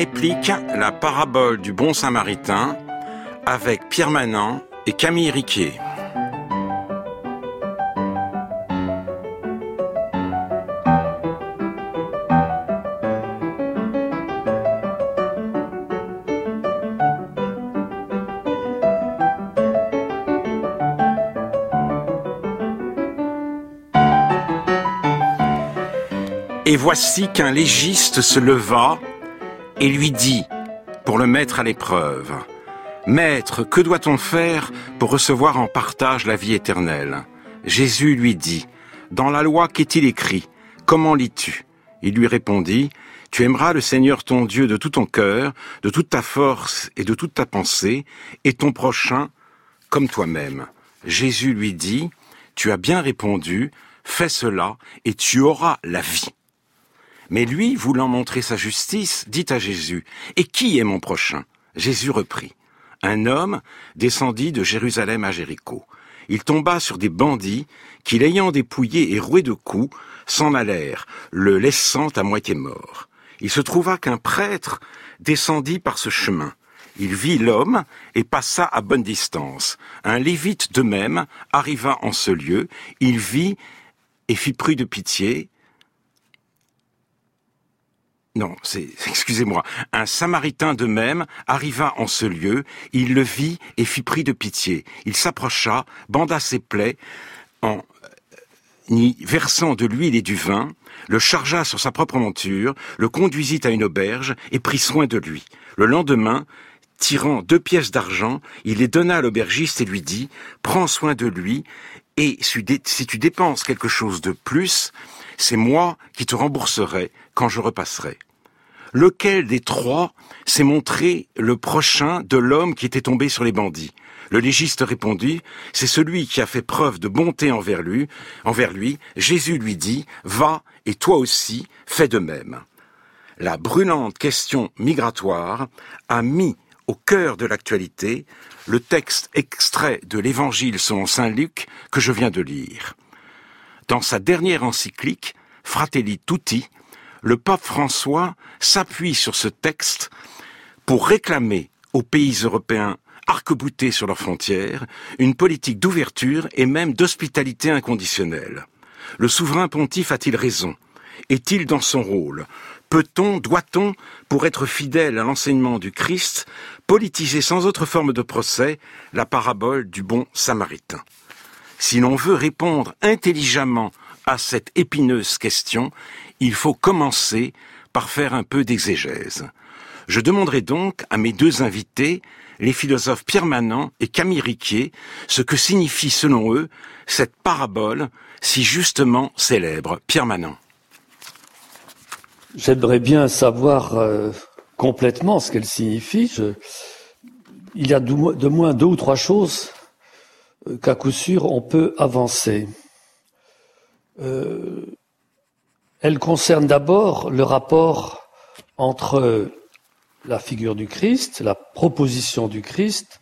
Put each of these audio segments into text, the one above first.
réplique la parabole du bon samaritain avec Pierre Manant et Camille Riquier. Et voici qu'un légiste se leva et lui dit, pour le mettre à l'épreuve, Maître, que doit-on faire pour recevoir en partage la vie éternelle? Jésus lui dit, Dans la loi qu'est-il écrit? Comment lis-tu? Il lui répondit, Tu aimeras le Seigneur ton Dieu de tout ton cœur, de toute ta force et de toute ta pensée, et ton prochain comme toi-même. Jésus lui dit, Tu as bien répondu, fais cela, et tu auras la vie. Mais lui, voulant montrer sa justice, dit à Jésus, Et qui est mon prochain? Jésus reprit, Un homme descendit de Jérusalem à Jéricho. Il tomba sur des bandits qui, l'ayant dépouillé et roué de coups, s'en allèrent, le laissant à moitié mort. Il se trouva qu'un prêtre descendit par ce chemin. Il vit l'homme et passa à bonne distance. Un lévite de même arriva en ce lieu. Il vit et fit pris de pitié non, c'est, excusez-moi, un samaritain de même arriva en ce lieu, il le vit et fit pris de pitié. Il s'approcha, banda ses plaies, en y versant de l'huile et du vin, le chargea sur sa propre monture, le conduisit à une auberge et prit soin de lui. Le lendemain, tirant deux pièces d'argent, il les donna à l'aubergiste et lui dit, prends soin de lui, et si tu dépenses quelque chose de plus, c'est moi qui te rembourserai quand je repasserai. Lequel des trois s'est montré le prochain de l'homme qui était tombé sur les bandits? Le légiste répondit, c'est celui qui a fait preuve de bonté envers lui. Envers lui, Jésus lui dit, va et toi aussi, fais de même. La brûlante question migratoire a mis au cœur de l'actualité le texte extrait de l'Évangile selon Saint Luc que je viens de lire. Dans sa dernière encyclique, Fratelli Tutti, le pape François s'appuie sur ce texte pour réclamer aux pays européens arc-boutés sur leurs frontières une politique d'ouverture et même d'hospitalité inconditionnelle. Le souverain pontife a-t-il raison? Est-il dans son rôle? Peut-on, doit-on, pour être fidèle à l'enseignement du Christ, politiser sans autre forme de procès la parabole du bon samaritain? Si l'on veut répondre intelligemment à cette épineuse question, il faut commencer par faire un peu d'exégèse. Je demanderai donc à mes deux invités, les philosophes Pierre Manant et Camille Riquier, ce que signifie selon eux cette parabole si justement célèbre. Pierre Manant. J'aimerais bien savoir euh, complètement ce qu'elle signifie. Il y a de, moins deux ou trois choses euh, qu'à coup sûr on peut avancer. Euh, elle concerne d'abord le rapport entre la figure du Christ, la proposition du Christ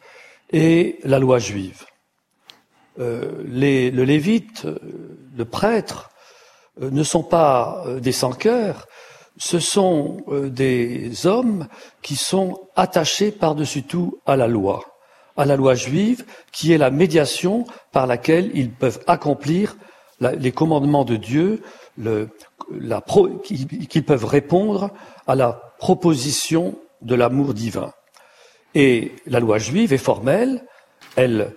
et la loi juive. Euh, le lévite, le prêtre, euh, ne sont pas euh, des sans-cœurs, ce sont des hommes qui sont attachés par-dessus tout à la loi, à la loi juive, qui est la médiation par laquelle ils peuvent accomplir les commandements de Dieu, la qui, peuvent répondre à la proposition de l'amour divin. Et la loi juive est formelle, elle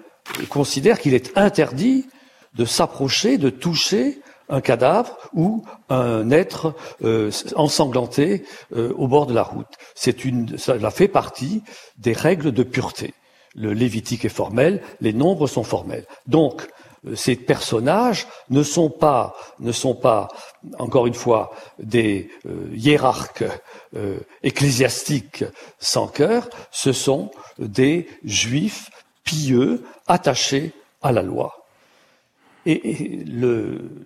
considère qu'il est interdit de s'approcher, de toucher un cadavre ou un être euh, ensanglanté euh, au bord de la route. C'est une, cela fait partie des règles de pureté. Le Lévitique est formel, les nombres sont formels. Donc, ces personnages ne sont pas, ne sont pas, encore une fois, des euh, hiérarques euh, ecclésiastiques sans cœur, ce sont des juifs pieux attachés à la loi. Et,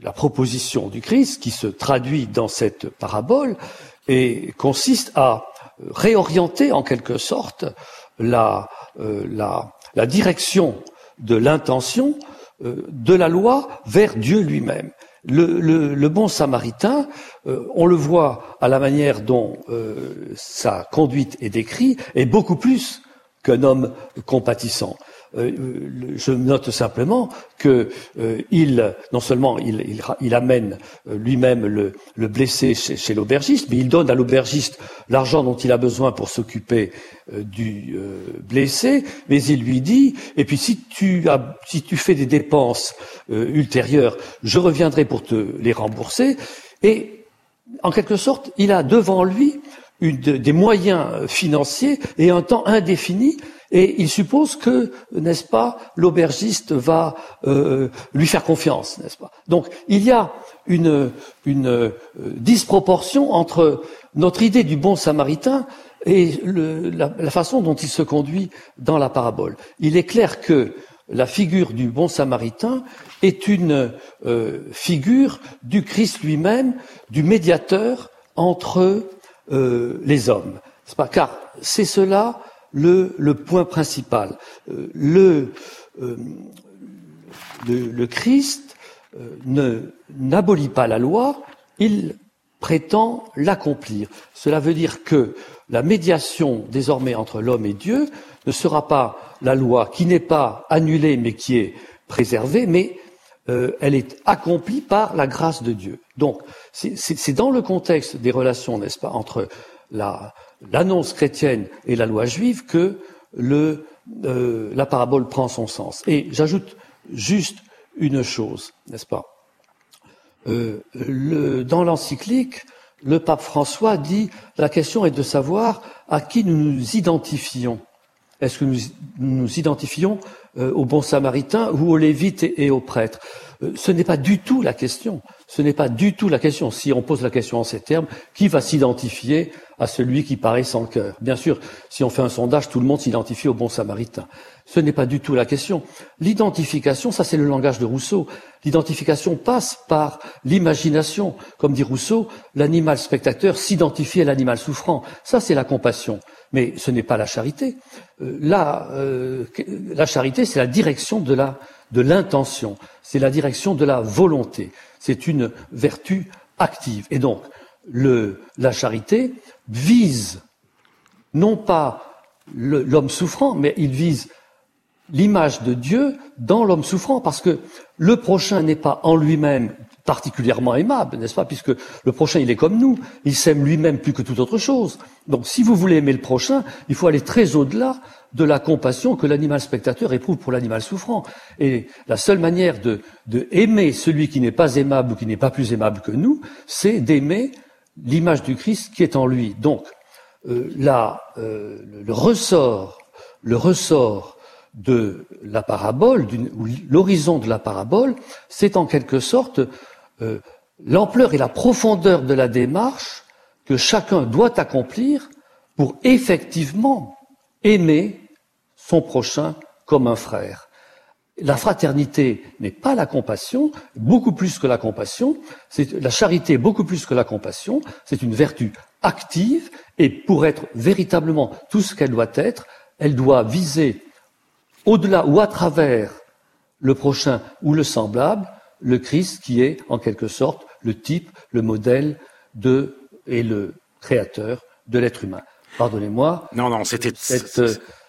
la proposition du Christ, qui se traduit dans cette parabole, et consiste à réorienter en quelque sorte la, la direction de l'intention euh, de la loi vers Dieu lui-même. le, bon samaritain, euh, on le voit à la manière dont euh, sa conduite est décrite, est beaucoup plus qu'un homme compatissant. Euh, je note simplement que euh, il, non seulement il, amène euh, lui-même le, le, blessé chez, l'aubergiste, mais il donne à l'aubergiste l'argent dont il a besoin pour s'occuper du blessé, mais il lui dit et puis si tu si tu fais des dépenses ultérieures, je reviendrai pour te les rembourser. Et en quelque sorte, il a devant lui des moyens financiers et un temps indéfini et il suppose que, n'est-ce pas, l'aubergiste va euh, lui faire confiance, n'est-ce pas? Donc il y a une, une euh, disproportion entre notre idée du bon samaritain et le, la, façon dont il se conduit dans la parabole. Il est clair que la figure du bon samaritain est une euh, figure du Christ lui-même, du médiateur entre les hommes. Pas, car c'est cela le, point principal. Euh, le, euh, le, Christ euh, ne n'abolit pas la loi, il prétend l'accomplir. Cela veut dire que la médiation désormais entre l'homme et Dieu ne sera pas la loi qui n'est pas annulée mais qui est préservée, mais elle est accomplie par la grâce de Dieu. Donc, c'est dans le contexte des relations, n'est-ce pas, entre la, l'annonce chrétienne et la loi juive que euh, la parabole prend son sens. Et j'ajoute juste une chose, n'est-ce pas? Euh, Dans l'encyclique, le pape François dit la question est de savoir à qui nous nous identifions. Est-ce que nous nous identifions euh, au bon samaritain ou aux lévites et, aux prêtres? Ce n'est pas du tout la question. Ce n'est pas du tout la question. Si on pose la question en ces termes, qui va s'identifier à celui qui paraît sans cœur Bien sûr, si on fait un sondage, tout le monde s'identifie au bon samaritain. Ce n'est pas du tout la question. L'identification, ça c'est le langage de Rousseau. L'identification passe par l'imagination. Comme dit Rousseau, l'animal spectateur s'identifie à l'animal souffrant. Ça c'est la compassion. Mais ce n'est pas la charité. Euh, la, euh, la charité, c'est la direction de la de l'intention, c'est la direction de la volonté. C'est une vertu active. Et donc, la charité vise non pas l'homme souffrant, mais il vise l'image de Dieu dans l'homme souffrant, parce que le prochain n'est pas en lui-même particulièrement aimable, n'est-ce pas Puisque le prochain, il est comme nous, il s'aime lui-même plus que toute autre chose. Donc si vous voulez aimer le prochain, il faut aller très au-delà de la compassion que l'animal spectateur éprouve pour l'animal souffrant. Et la seule manière de, aimer celui qui n'est pas aimable ou qui n'est pas plus aimable que nous, c'est d'aimer l'image du Christ qui est en lui. Donc, euh, là, euh, le ressort, le ressort de la parabole, ou l'horizon de la parabole, c'est en quelque sorte euh, l'ampleur et la profondeur de la démarche que chacun doit accomplir pour effectivement aimer son prochain comme un frère. La fraternité n'est pas la compassion, beaucoup plus que la compassion, c'est la charité beaucoup plus que la compassion, c'est une vertu active et pour être véritablement tout ce qu'elle doit être, elle doit viser au-delà ou à travers le prochain ou le semblable, le Christ qui est en quelque sorte le type, le modèle de et le créateur de l'être humain. Pardonnez-moi. Non, non, c'était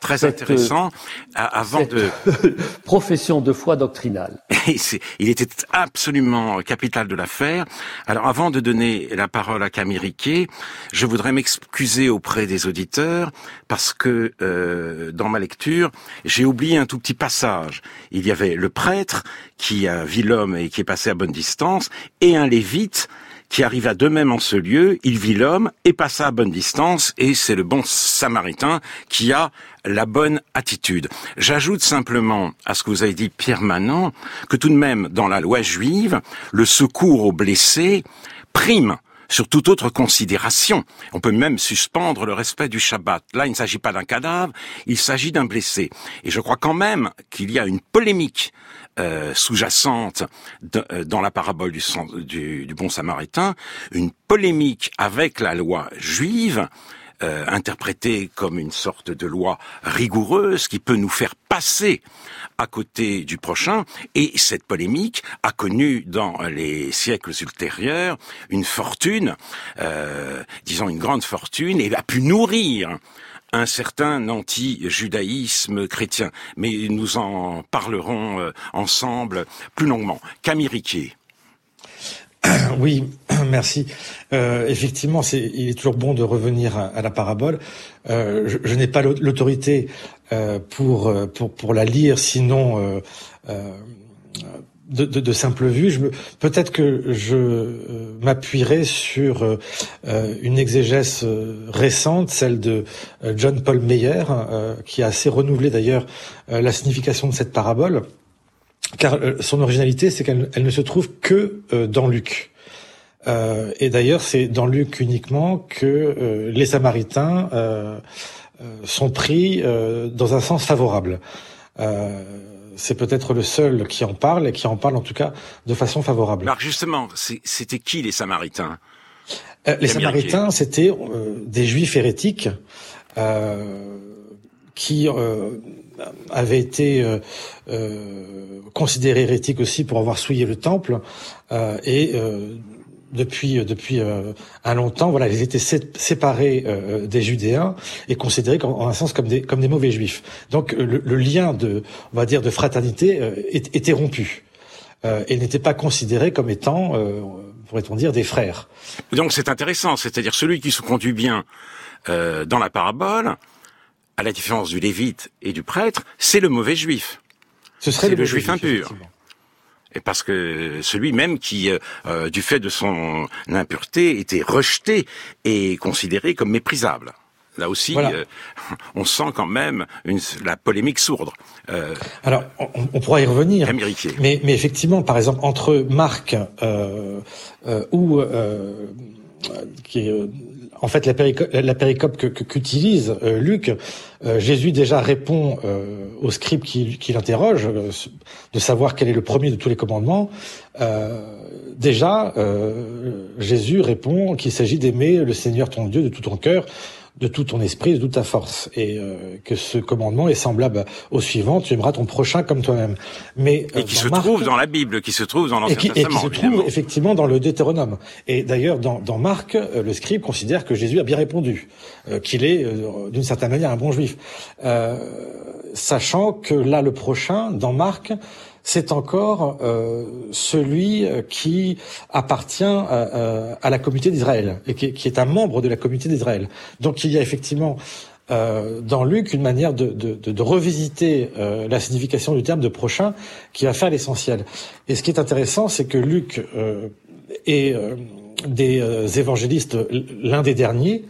très intéressant. Avant de profession de foi doctrinale. il était absolument capital de l'affaire. Alors, avant de donner la parole à Camille Riquet, je voudrais m'excuser auprès des auditeurs parce que euh, dans ma lecture, j'ai oublié un tout petit passage. Il y avait le prêtre qui a vu l'homme et qui est passé à bonne distance, et un lévite qui arriva de même en ce lieu, il vit l'homme et passa à bonne distance, et c'est le bon samaritain qui a la bonne attitude. J'ajoute simplement à ce que vous avez dit, Pierre Manant, que tout de même, dans la loi juive, le secours aux blessés prime sur toute autre considération. On peut même suspendre le respect du Shabbat. Là, il ne s'agit pas d'un cadavre, il s'agit d'un blessé. Et je crois quand même qu'il y a une polémique euh, sous-jacente euh, dans la parabole du, du, bon samaritain, une polémique avec la loi juive euh, interprétée comme une sorte de loi rigoureuse qui peut nous faire passer à côté du prochain. Et cette polémique a connu dans les siècles ultérieurs une fortune, euh, disons une grande fortune, et a pu nourrir un certain anti-judaïsme chrétien. Mais nous en parlerons euh, ensemble plus longuement. Camille. Oui, merci. Euh, effectivement, c'est, il est toujours bon de revenir à, la parabole. Euh, je, n'ai pas l'autorité pour, pour, pour la lire, sinon de, de, de, simple vue. Je peut-être que je euh, m'appuierai sur euh, une exégèse euh, récente, celle de John Paul Meyer, qui a assez renouvelé d'ailleurs la signification de cette parabole, car son originalité, c'est qu'elle elle ne se trouve que dans Luc. et d'ailleurs, c'est dans Luc uniquement que les Samaritains sont pris dans un sens favorable c'est peut-être le seul qui en parle et qui en parle en tout cas de façon favorable. Alors justement, c'était qui les Samaritains? Euh, Les Samaritains, c'était euh, des Juifs hérétiques euh, qui avaient été considérés hérétiques aussi pour avoir souillé le temple et depuis depuis euh, un longtemps, voilà, ils étaient séparés euh, des Judéens et considérés en un sens comme des comme des mauvais Juifs. Donc le, lien de on va dire de fraternité euh, était rompu et n'était pas considéré comme étant pourrait-on dire des frères. Donc c'est intéressant, c'est-à-dire celui qui se conduit bien dans la parabole, à la différence du lévite et du prêtre, c'est le mauvais juif. Ce serait le, juif impur et parce que celui même qui, euh, euh, du fait de son impureté, était rejeté et considéré comme méprisable. Là aussi, euh, on sent quand même une, la polémique sourde. Alors, on, on, pourra y revenir. Mais, mais effectivement, par exemple, entre Marc ou est en fait, la, péricope, qu'utilise euh, Luc, euh, Jésus déjà répond euh, au scribe qui, qui l'interroge, de savoir quel est le premier de tous les commandements. déjà, Jésus répond qu'il s'agit d'aimer le Seigneur ton Dieu de tout ton cœur, de tout ton esprit, de toute ta force, et euh, que ce commandement est semblable au suivant tu aimeras ton prochain comme toi-même. Mais et qui se trouve dans la Bible, qui se trouve dans l'Ancien Testament, et qui se trouve effectivement dans le Deutéronome. Et d'ailleurs, dans, dans Marc, euh, le scribe considère que Jésus a bien répondu, euh, qu'il est d'une certaine manière un bon juif, sachant que là, le prochain, dans Marc, c'est encore euh, celui euh, qui appartient euh, à, la communauté d'Israël et qui, est un membre de la communauté d'Israël. Donc il y a effectivement dans Luc une manière de, revisiter la signification du terme de prochain qui va faire l'essentiel. Et ce qui est intéressant, c'est que Luc est des évangélistes l'un des derniers.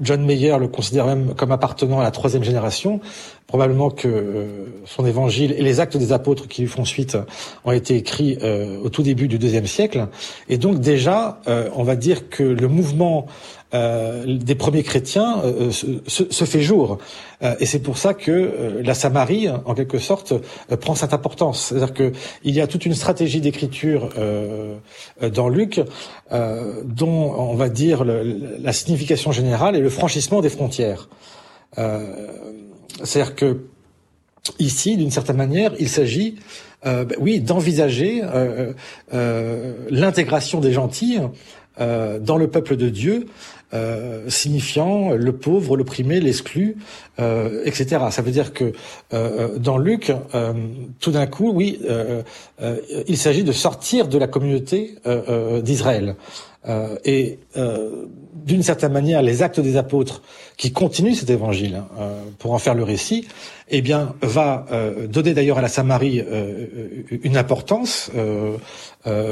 John Mayer le considère même comme appartenant à la troisième génération. Probablement que euh, son évangile et les actes des apôtres qui lui font suite ont été écrits euh, au tout début du deuxième siècle. Et donc déjà, euh, on va dire que le mouvement des premiers chrétiens se, fait jour. et c'est pour ça que la Samarie, en quelque sorte, prend cette importance. C'est-à-dire qu'il y a toute une stratégie d'écriture dans Luc dont, on va dire, la signification générale est le franchissement des frontières. C'est-à-dire que ici, d'une certaine manière, il s'agit, euh, ben oui, d'envisager euh, euh, l'intégration des gentils dans le peuple de Dieu, signifiant le pauvre, l'opprimé, l'exclu, etc. Ça veut dire que dans Luc, tout d'un coup, oui, il s'agit de sortir de la communauté d'Israël. et d'une certaine manière, les actes des apôtres qui continuent cet évangile hein, euh, pour en faire le récit, eh bien, va euh, donner d'ailleurs à la Samarie euh, une importance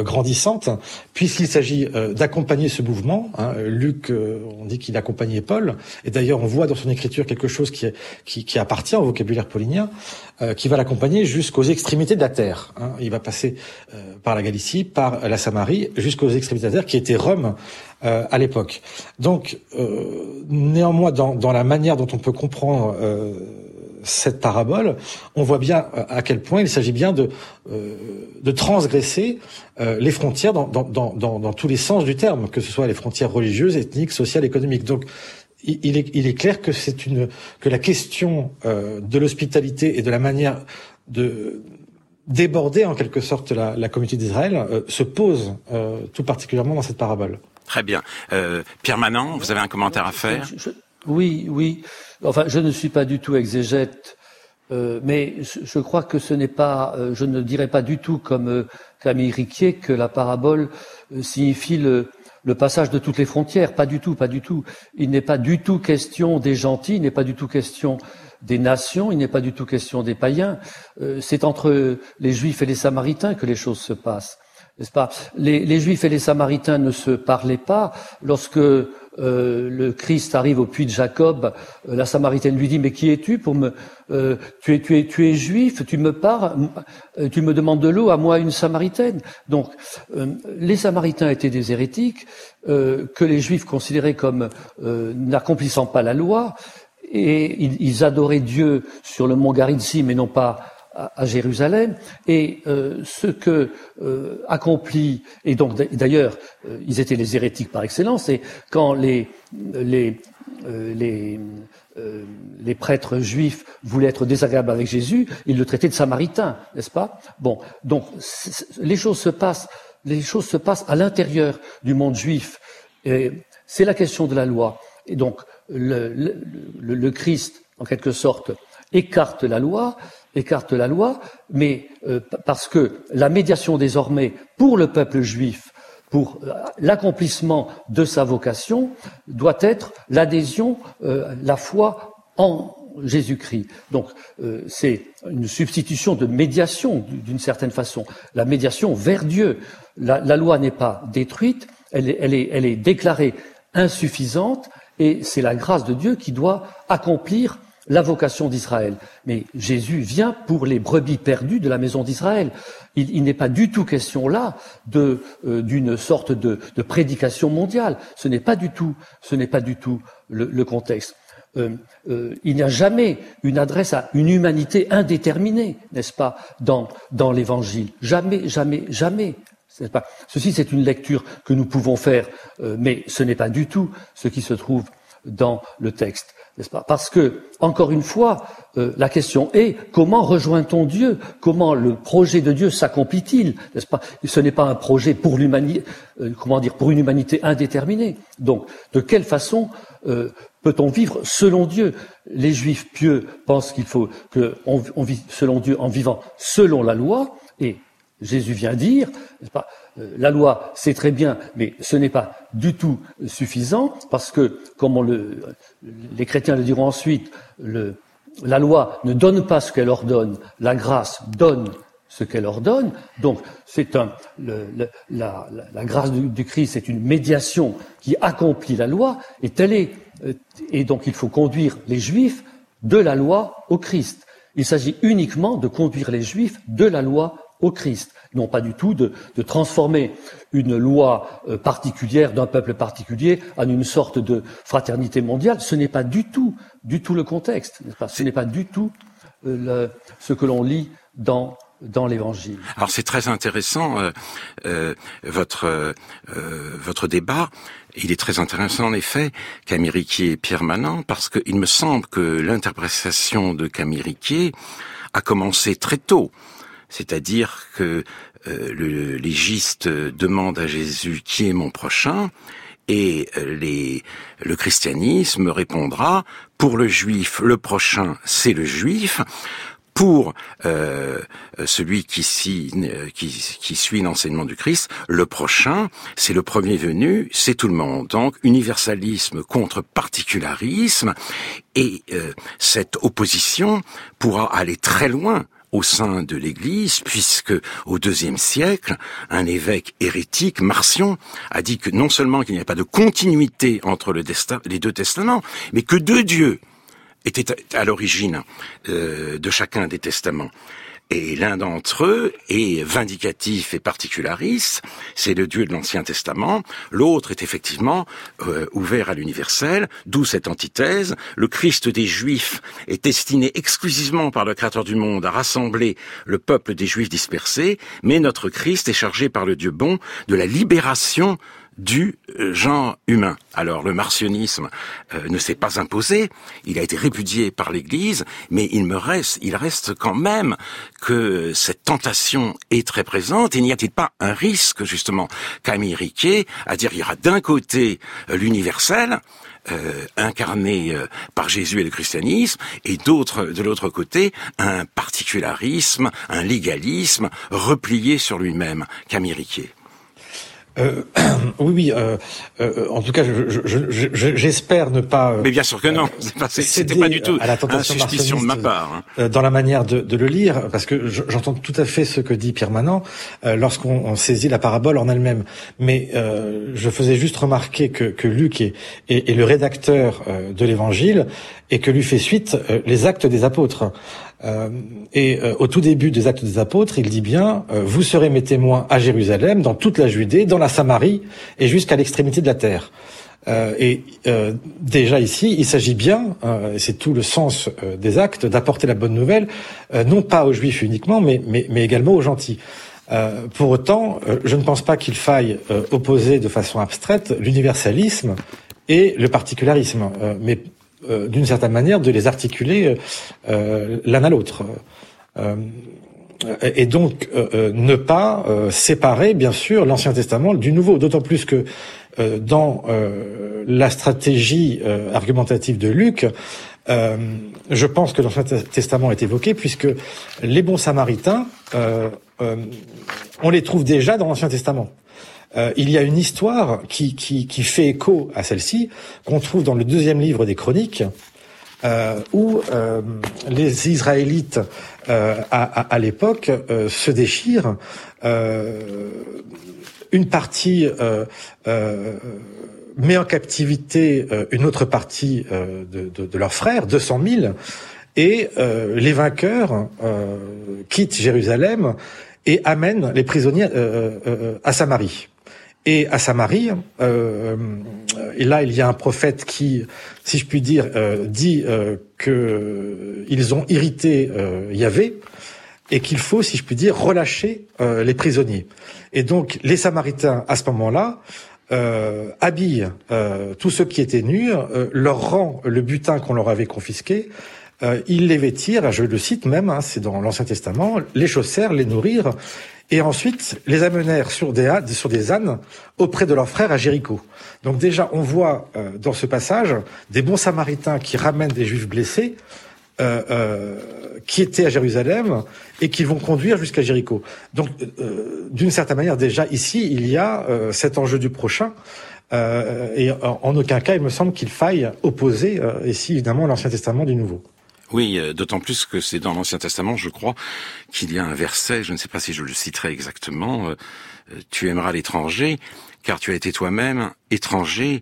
grandissante, puisqu'il s'agit d'accompagner ce mouvement. Hein. Luc, on dit qu'il accompagnait Paul, et d'ailleurs on voit dans son écriture quelque chose qui appartient au vocabulaire paulinien, qui va l'accompagner jusqu'aux extrémités de la terre. Hein. Il va passer par la Galicie, par la Samarie, jusqu'aux extrémités de la terre, qui était Rome euh, à l'époque. Donc, euh, néanmoins, dans, dans, la manière dont on peut comprendre euh, cette parabole, on voit bien à quel point il s'agit bien de, de transgresser les frontières dans, dans, dans, tous les sens du terme, que ce soit les frontières religieuses, ethniques, sociales, économiques. Donc, il est, il est clair que c'est une que la question de l'hospitalité et de la manière de déborder en quelque sorte la, la communauté d'Israël euh, se pose euh, tout particulièrement dans cette parabole. Très bien. Euh, Pierre Manant, vous avez un commentaire à faire Oui, oui. Enfin, je ne suis pas du tout exégète, euh, mais je, crois que ce n'est pas, je ne dirais pas du tout comme Camille Riquier que la parabole signifie le, passage de toutes les frontières. Pas du tout, pas du tout. Il n'est pas du tout question des gentils, il n'est pas du tout question des nations, il n'est pas du tout question des païens. Euh, c'est entre les Juifs et les Samaritains que les choses se passent, n'est-ce pas? Les, Juifs et les Samaritains ne se parlaient pas lorsque euh, le Christ arrive au puits de Jacob. Euh, la Samaritaine lui dit mais qui es-tu pour me tu es tu tu es juif, tu me parles, tu me demandes de l'eau à moi une Samaritaine? Donc les Samaritains étaient des hérétiques que les Juifs considéraient comme n'accomplissant pas la loi et ils, adoraient Dieu sur le mont Garizim mais non pas à, Jérusalem. Et euh, ce que euh, accomplit, et donc d'ailleurs, euh, ils étaient les hérétiques par excellence, et quand les, les, les, les prêtres juifs voulaient être désagréables avec Jésus, ils le traitaient de samaritain, n'est-ce pas? Bon, donc les choses se passent, les choses se passent à l'intérieur du monde juif. C'est la question de la loi. Et donc, le, le, Christ, en quelque sorte, écarte la loi, écarte la loi, mais euh, parce que la médiation désormais pour le peuple juif, pour euh, l'accomplissement de sa vocation, doit être l'adhésion, euh, la foi en Jésus-Christ. Donc c'est une substitution de médiation d'une certaine façon, la médiation vers Dieu. La, loi n'est pas détruite, elle est, elle, est, elle est déclarée insuffisante, et c'est la grâce de Dieu qui doit accomplir la vocation d'Israël. Mais Jésus vient pour les brebis perdues de la maison d'Israël. Il, n'est pas du tout question là euh, d'une sorte de, prédication mondiale. Ce n'est pas du tout, ce n'est pas du tout le, contexte. Euh, euh, il n'y a jamais une adresse à une humanité indéterminée, n'est-ce pas, dans, l'Évangile. Jamais, jamais, jamais. Pas... Ceci, c'est une lecture que nous pouvons faire, mais ce n'est pas du tout ce qui se trouve dans le texte, n'est-ce pas? Parce que, encore une fois, euh, la question est comment rejoint-on Dieu? Comment le projet de Dieu s'accomplit-il? N'est-ce pas? Ce n'est pas un projet pour l'humanité, euh, comment dire, pour une humanité indéterminée. Donc, de quelle façon peut-on vivre selon Dieu? Les Juifs pieux pensent qu'il faut qu'on vit selon Dieu en vivant selon la loi, et Jésus vient dire, pas, euh, la loi, c'est très bien, mais ce n'est pas du tout suffisant, parce que, comme le, les chrétiens le diront ensuite, la loi ne donne pas ce qu'elle ordonne, la grâce donne ce qu'elle ordonne. Donc, c'est la, grâce du, Christ, c'est une médiation qui accomplit la loi, et telle est, euh, et donc il faut conduire les Juifs de la loi au Christ. Il s'agit uniquement de conduire les Juifs de la loi au Christ, non pas du tout de, transformer une loi euh, particulière d'un peuple particulier en une sorte de fraternité mondiale. Ce n'est pas du tout, du tout le contexte. Pas? Ce n'est pas du tout euh, ce que l'on lit dans dans l'Évangile. Alors c'est très intéressant euh, votre votre débat. Il est très intéressant en effet, Camille Riquier et Pierre Manant, parce qu'il me semble que l'interprétation de Camille Riquier a commencé très tôt. C'est-à-dire que euh, le légiste demande à Jésus qui est mon prochain et euh, les, le christianisme répondra pour le juif le prochain c'est le juif pour euh, celui qui, qui, qui suit l'enseignement du Christ, le prochain, c'est le premier venu, c'est tout le monde. Donc universalisme contre particularisme, et cette opposition pourra aller très loin au sein de l'Église, puisque au deuxième siècle, un évêque hérétique, Marcion, a dit que non seulement qu'il n'y a pas de continuité entre les deux testaments, mais que deux dieux étaient à l'origine euh, de chacun des testaments. Et l'un d'entre eux est vindicatif et particulariste, c'est le Dieu de l'Ancien Testament. L'autre est effectivement euh, ouvert à l'universel, d'où cette antithèse. Le Christ des Juifs est destiné exclusivement par le Créateur du monde à rassembler le peuple des Juifs dispersés, mais notre Christ est chargé par le Dieu bon de la libération du euh, genre humain. Alors le martionnisme euh, ne s'est pas imposé, il a été répudié par l'Église, mais il me reste, il reste quand même que cette tentation est très présente. Et n'y a-t-il pas un risque justement, Camille Riquet, à dire il y aura d'un côté euh, l'universel, incarné par Jésus et le christianisme, et d'autre, de l'autre côté, un particularisme, un légalisme replié sur lui-même. Camille Riquet? Euh, oui, oui. Euh, euh, en tout cas, j'espère je, je, ne pas. Mais bien sûr que non. C'était pas du tout à la tentation suspicion de ma part. Hein. Dans la manière de, de, le lire, parce que j'entends tout à fait ce que dit Pierre Manant lorsqu'on saisit la parabole en elle-même. Mais je faisais juste remarquer que, que Luc est, est, est, le rédacteur de l'Évangile et que lui fait suite les actes des apôtres. Euh, et euh, au tout début des Actes des Apôtres, il dit bien euh, Vous serez mes témoins à Jérusalem, dans toute la Judée, dans la Samarie et jusqu'à l'extrémité de la terre. et déjà ici, il s'agit bien, et c'est tout le sens des actes, d'apporter la bonne nouvelle, non pas aux Juifs uniquement, mais, mais, mais également aux gentils. pour autant, je ne pense pas qu'il faille opposer de façon abstraite l'universalisme et le particularisme. mais euh, d'une certaine manière, de les articuler euh, l'un à l'autre. Euh, et donc ne pas séparer, bien sûr, l'Ancien Testament du Nouveau, d'autant plus que dans la stratégie argumentative de Luc, je pense que l'Ancien Testament est évoqué puisque les bons samaritains, on les trouve déjà dans l'Ancien Testament. Euh, il y a une histoire qui, fait écho à celle-ci, qu'on trouve dans le deuxième livre des Chroniques, euh, où euh, les Israélites à, l'époque se déchirent. une partie met en captivité une autre partie de, leurs frères, 200 000, et les vainqueurs quittent Jérusalem et amènent les prisonniers à Samarie et à Samarie. Euh, et là, il y a un prophète qui, si je puis dire, euh, dit euh, que ont irrité euh, Yahvé et qu'il faut, si je puis dire, relâcher euh, les prisonniers. Et donc, les Samaritains, à ce moment-là, euh, habillent tous ceux qui étaient nus, leur rend le butin qu'on leur avait confisqué, ils les vêtirent, je le cite même, hein, c'est dans l'Ancien Testament, les chaussèrent, les nourrirent, et ensuite les amenèrent sur des, ânes auprès de leurs frères à Jéricho. Donc déjà, on voit euh, dans ce passage des bons samaritains qui ramènent des juifs blessés, euh, euh, qui étaient à Jérusalem et qui vont conduire jusqu'à Jéricho. Donc, d'une certaine manière, déjà ici, il y a cet enjeu du prochain. et en, en, aucun cas, il me semble qu'il faille opposer ici, évidemment, l'Ancien Testament du Nouveau. Oui, euh, d'autant plus que c'est dans l'Ancien Testament, je crois, qu'il y a un verset, je ne sais pas si je le citerai exactement, euh, euh, tu aimeras l'étranger, car tu as été toi-même étranger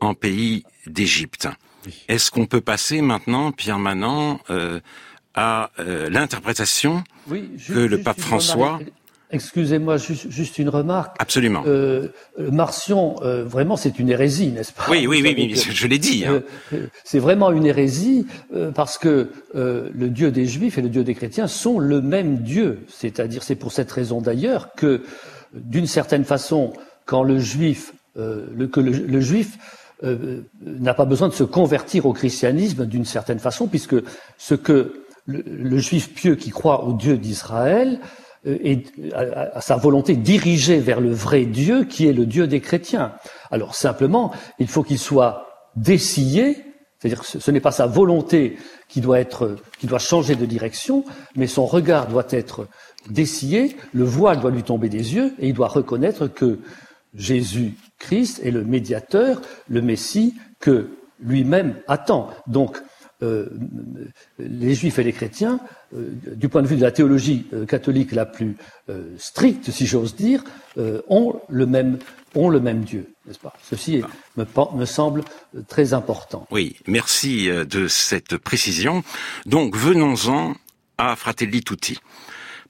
en pays d'Égypte. Est-ce qu'on peut passer maintenant, Pierre Manant, à l'interprétation que le pape François Excusez-moi, juste, une remarque. Absolument. Euh, euh Marcion, euh, vraiment, c'est une hérésie, n'est-ce pas? Oui, oui, oui, oui je l'ai dit. Hein. Euh, c'est vraiment une hérésie parce que le Dieu des Juifs et le Dieu des chrétiens sont le même Dieu. C'est-à-dire, c'est pour cette raison d'ailleurs que, d'une certaine façon, quand le Juif, le, que le, Juif n'a pas besoin de se convertir au christianisme d'une certaine façon, puisque ce que le, le Juif pieux qui croit au Dieu d'Israël euh, et à, sa volonté dirigée vers le vrai Dieu qui est le Dieu des chrétiens. Alors simplement, il faut qu'il soit dessillé, c'est-à-dire que ce, n'est pas sa volonté qui doit être, qui doit changer de direction, mais son regard doit être dessillé, le voile doit lui tomber des yeux et il doit reconnaître que Jésus-Christ est le médiateur, le Messie que lui-même attend. Donc, euh, les juifs et les chrétiens, euh, du point de vue de la théologie euh, catholique la plus stricte, si j'ose dire, ont le même Dieu, n'est-ce pas? Ceci me, semble très important. Oui, merci de cette précision. Donc venons-en à Fratelli Tutti,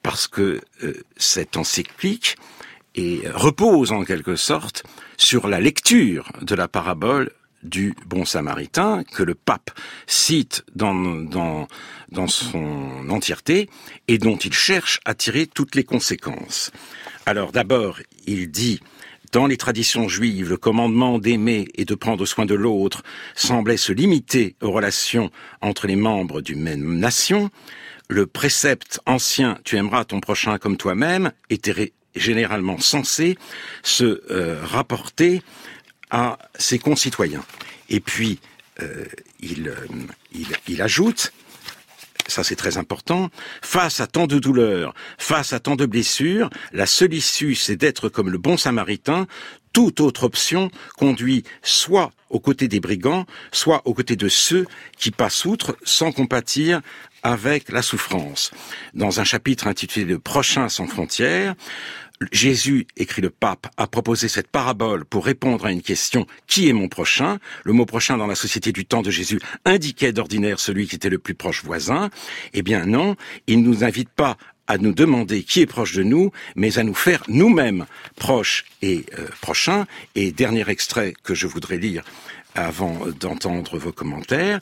parce que euh, cette encyclique repose en quelque sorte sur la lecture de la parabole du bon samaritain que le pape cite dans, dans, dans son entièreté et dont il cherche à tirer toutes les conséquences. Alors d'abord, il dit dans les traditions juives, le commandement d'aimer et de prendre soin de l'autre semblait se limiter aux relations entre les membres d'une même nation. Le précepte ancien tu aimeras ton prochain comme toi-même était généralement censé se euh, rapporter à ses concitoyens. Et puis, euh, il, euh, il, il ajoute ça c'est très important, face à tant de douleurs, face à tant de blessures, la seule issue c'est d'être comme le bon samaritain, toute autre option conduit soit aux côtés des brigands, soit aux côtés de ceux qui passent outre sans compatir avec la souffrance. Dans un chapitre intitulé Le prochain sans frontières, Jésus, écrit le pape, a proposé cette parabole pour répondre à une question qui est mon prochain? Le mot prochain dans la société du temps de Jésus indiquait d'ordinaire celui qui était le plus proche voisin. Eh bien non, il ne nous invite pas à nous demander qui est proche de nous, mais à nous faire nous-mêmes proches et euh, prochains. Et dernier extrait que je voudrais lire avant d'entendre vos commentaires.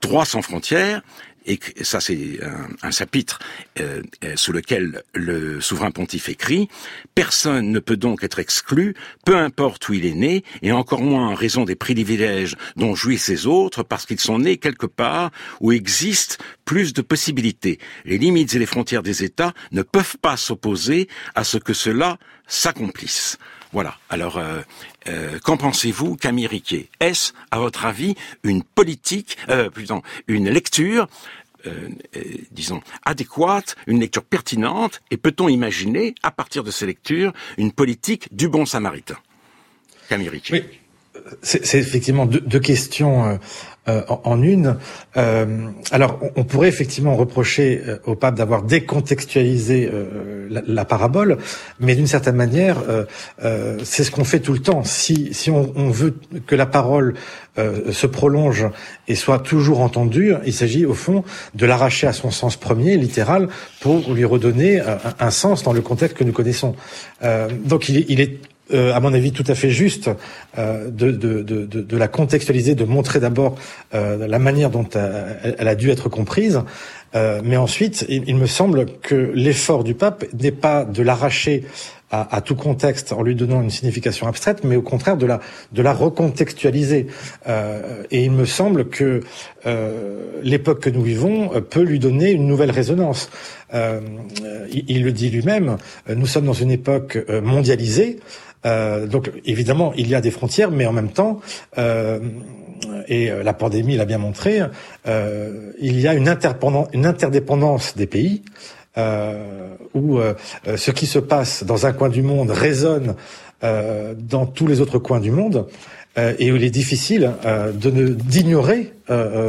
Droit sans frontières, et ça c'est un, chapitre euh, euh, sous lequel le souverain pontife écrit Personne ne peut donc être exclu, peu importe où il est né, et encore moins en raison des privilèges dont jouissent les autres, parce qu'ils sont nés quelque part où existent plus de possibilités. Les limites et les frontières des États ne peuvent pas s'opposer à ce que cela s'accomplisse. Voilà. Alors, euh, euh, qu'en pensez-vous, Camille Riquet Est-ce, à votre avis, une politique, euh, plutôt, une lecture euh, euh, disons, adéquate, une lecture pertinente, et peut-on imaginer, à partir de ces lectures, une politique du bon samaritain? Camille Riquet. C'est effectivement deux, deux questions euh, en, une. Euh, alors, on, pourrait effectivement reprocher euh, au pape d'avoir décontextualisé la, parabole, mais d'une certaine manière, c'est ce qu'on fait tout le temps. Si, si on, on veut que la parole se prolonge et soit toujours entendue, il s'agit au fond de l'arracher à son sens premier, littéral, pour lui redonner un, un, sens dans le contexte que nous connaissons. donc, il il est euh, à mon avis, tout à fait juste euh, de, de, de, de, la contextualiser, de montrer d'abord euh, la manière dont elle, a dû être comprise. mais ensuite, il, me semble que l'effort du pape n'est pas de l'arracher à, à, tout contexte en lui donnant une signification abstraite, mais au contraire de la de la recontextualiser. Euh, et il me semble que euh, l'époque que nous vivons peut lui donner une nouvelle résonance. Euh, il, il, le dit lui-même. Nous sommes dans une époque mondialisée. Euh, donc évidemment, il y a des frontières, mais en même temps, euh, et euh, la pandémie l'a bien montré, euh, il y a une interdépendance des pays. Où ce qui se passe dans un coin du monde résonne dans tous les autres coins du monde et où il est difficile de d'ignorer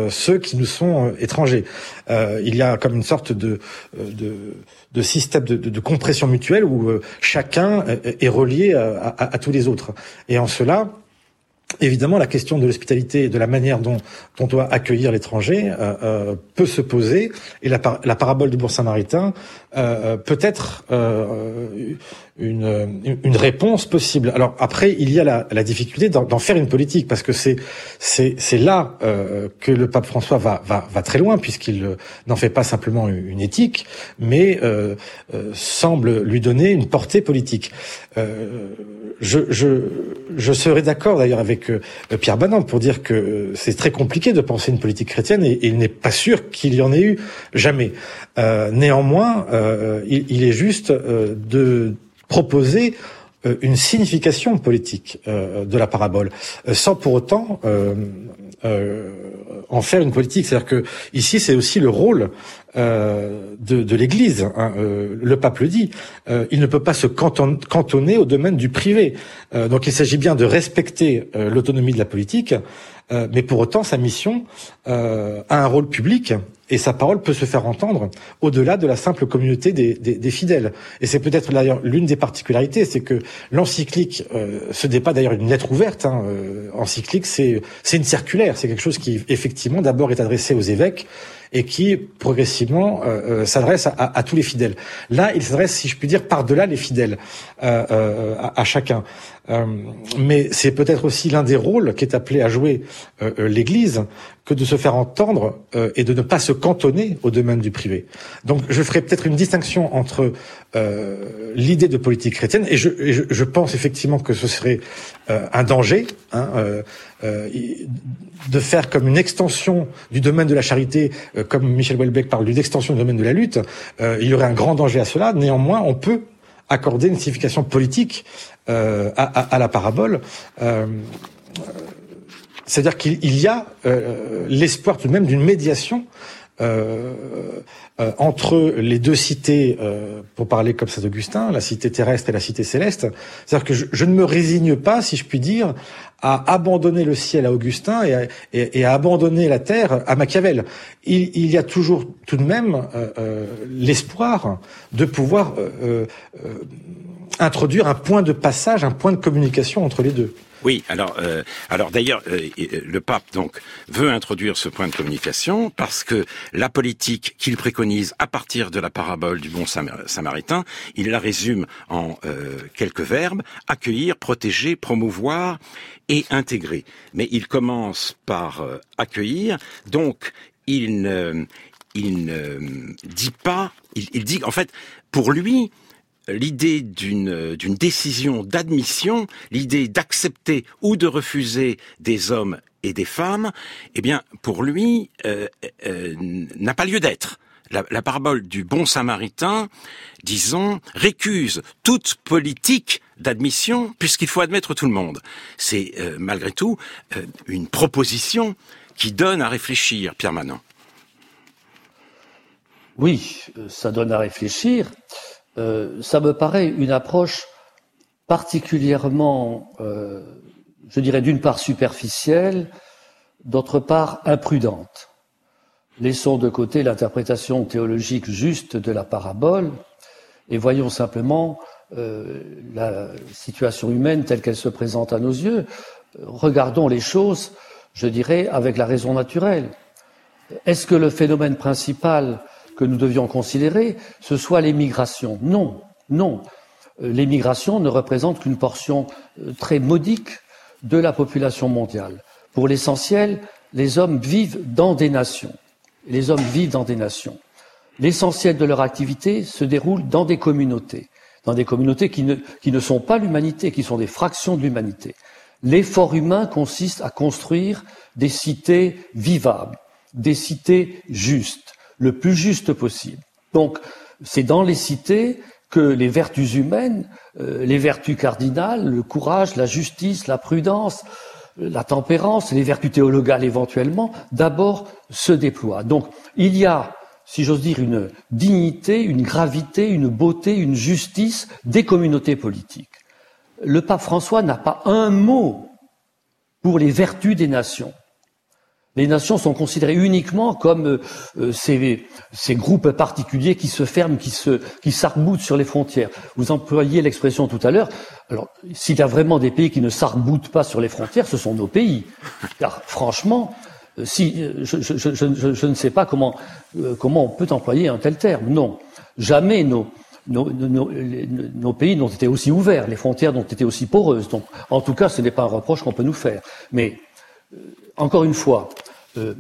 ceux qui nous sont étrangers. il y a comme une sorte de, de de système de, de, compression mutuelle où euh, chacun est relié à, à, tous les autres. Et en cela, Évidemment, la question de l'hospitalité et de la manière dont, on doit accueillir l'étranger euh, euh, peut se poser, et la, parabole du bon samaritain euh, peut être une, une, réponse possible. Alors après, il y a la, la difficulté d'en faire une politique, parce que c'est c'est là que le pape François va va, va très loin, puisqu'il n'en fait pas simplement une éthique, mais semble lui donner une portée politique. je, je, je serais d'accord d'ailleurs avec euh, Pierre Banan pour dire que euh, c'est très compliqué de penser une politique chrétienne et, il n'est pas sûr qu'il y en ait eu jamais. Euh, néanmoins, il, est juste de proposer une signification politique de la parabole, sans pour autant en faire une politique. C'est-à-dire que ici, c'est aussi le rôle euh, de, de l'Église. Hein, euh, le pape le dit. Euh, il ne peut pas se cantonner au domaine du privé. donc, il s'agit bien de respecter l'autonomie de la politique, mais pour autant, sa mission a un rôle public et sa parole peut se faire entendre au-delà de la simple communauté des, fidèles. Et c'est peut-être d'ailleurs l'une des particularités, c'est que l'encyclique, euh, ce n'est pas d'ailleurs une lettre ouverte. Hein, encyclique, c'est c'est une circulaire, c'est quelque chose qui effectivement d'abord est adressé aux évêques et qui progressivement s'adresse à, tous les fidèles. Là, il s'adresse, si je puis dire, par-delà les fidèles à, à, chacun. mais c'est peut-être aussi l'un des rôles qu'est appelé à jouer l'Église que de se faire entendre euh, et de ne pas se cantonner au domaine du privé. Donc je ferai peut-être une distinction entre euh, l'idée de politique chrétienne, et je, je, pense effectivement que ce serait euh, un danger hein, de faire comme une extension du domaine de la charité, comme Michel Houellebecq parle d'une extension du domaine de la lutte, il y aurait un grand danger à cela. Néanmoins, on peut accorder une signification politique à, à, la parabole c'est-à-dire qu'il y a euh, l'espoir tout de même d'une médiation euh, euh, entre les deux cités, pour parler comme ça d'Augustin, la cité terrestre et la cité céleste. C'est-à-dire que je, ne me résigne pas, si je puis dire, à abandonner le ciel à Augustin et à, abandonner la terre à Machiavel. Il, il, y a toujours tout de même l'espoir de pouvoir introduire un point de passage, un point de communication entre les deux. Oui, alors, euh, alors d'ailleurs, euh, euh, le pape donc veut introduire ce point de communication parce que la politique qu'il préconise à partir de la parabole du bon samaritain, il la résume en quelques verbes accueillir, protéger, promouvoir et intégrer. Mais il commence par accueillir, donc il ne, il ne dit pas, il, il dit en fait, pour lui, l'idée d'une d'une décision d'admission, l'idée d'accepter ou de refuser des hommes et des femmes, eh bien, pour lui, euh, euh, n'a pas lieu d'être. La, parabole du bon samaritain, disons, récuse toute politique d'admission puisqu'il faut admettre tout le monde. C'est euh, malgré tout une proposition qui donne à réfléchir, Pierre Manon. Oui, ça donne à réfléchir. Euh, ça me paraît une approche particulièrement, euh, je dirais d'une part superficielle, d'autre part imprudente. Laissons de côté l'interprétation théologique juste de la parabole et voyons simplement euh, la situation humaine telle qu'elle se présente à nos yeux. Regardons les choses, je dirais, avec la raison naturelle. Est-ce que le phénomène principal que nous devions considérer, ce soit les migrations. Non, non. Euh, les migrations ne représentent qu'une portion euh, très modique de la population mondiale. Pour l'essentiel, les hommes vivent dans des nations. Les hommes vivent dans des nations. L'essentiel de leur activité se déroule dans des communautés, dans des communautés qui ne, qui ne sont pas l'humanité, qui sont des fractions de l'humanité. L'effort humain consiste à construire des cités vivables, des cités justes, le plus juste possible. Donc, c'est dans les cités que les vertus humaines, euh, les vertus cardinales, le courage, la justice, la prudence, la tempérance, les vertus théologales éventuellement, d'abord se déploient. Donc, il y a, si j'ose dire, une dignité, une gravité, une beauté, une justice des communautés politiques. Le pape François n'a pas un mot pour les vertus des nations. Les nations sont considérées uniquement comme euh, euh, ces, ces, groupes particuliers qui se ferment, qui se, qui s'arc-boutent sur les frontières. Vous employiez l'expression tout à l'heure. Alors, s'il y a vraiment des pays qui ne s'arc-boutent pas sur les frontières, ce sont nos pays. Car franchement, euh, si je, je, je, je ne sais pas comment comment on peut employer un tel terme. Non, jamais nos nos, nos, nos pays n'ont été aussi ouverts, les frontières n'ont été aussi poreuses. Donc, en tout cas, ce n'est pas un reproche qu'on peut nous faire. Mais encore une fois, euh,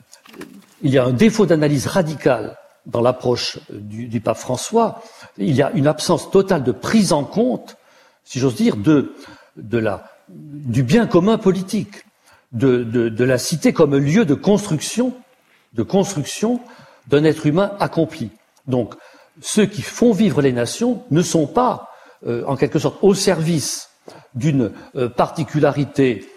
il y a un défaut d'analyse radicale dans l'approche du, pape François. Il y a une absence totale de prise en compte, si j'ose dire, de, la, du bien commun politique, de, la cité comme lieu de construction, de construction d'un être humain accompli. Donc, ceux qui font vivre les nations ne sont pas, euh, en quelque sorte, au service d'une euh, particularité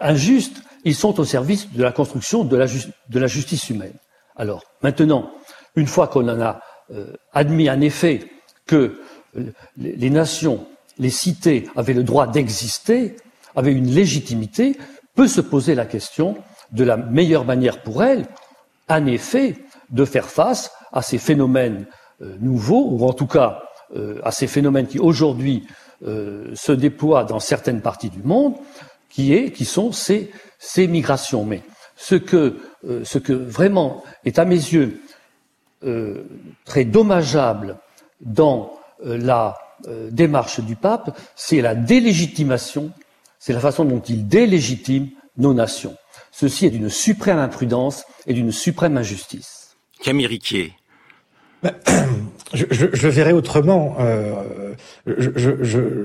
injuste, ils sont au service de la construction de la, justice humaine. Alors, maintenant, une fois qu'on en a euh, admis en effet que euh, les nations, les cités avaient le droit d'exister, avaient une légitimité, peut se poser la question de la meilleure manière pour elles, en effet, de faire face à ces phénomènes euh, nouveaux, ou en tout cas à ces phénomènes qui aujourd'hui se déploient dans certaines parties du monde, qui, est, qui sont ces ces migrations. Mais ce que, euh, ce que vraiment est à mes yeux très dommageable dans la démarche du pape, c'est la délégitimation, c'est la façon dont il délégitime nos nations. Ceci est d'une suprême imprudence et d'une suprême injustice. Camille Riquier. Ben, je, je, je, verrais autrement. Euh, je,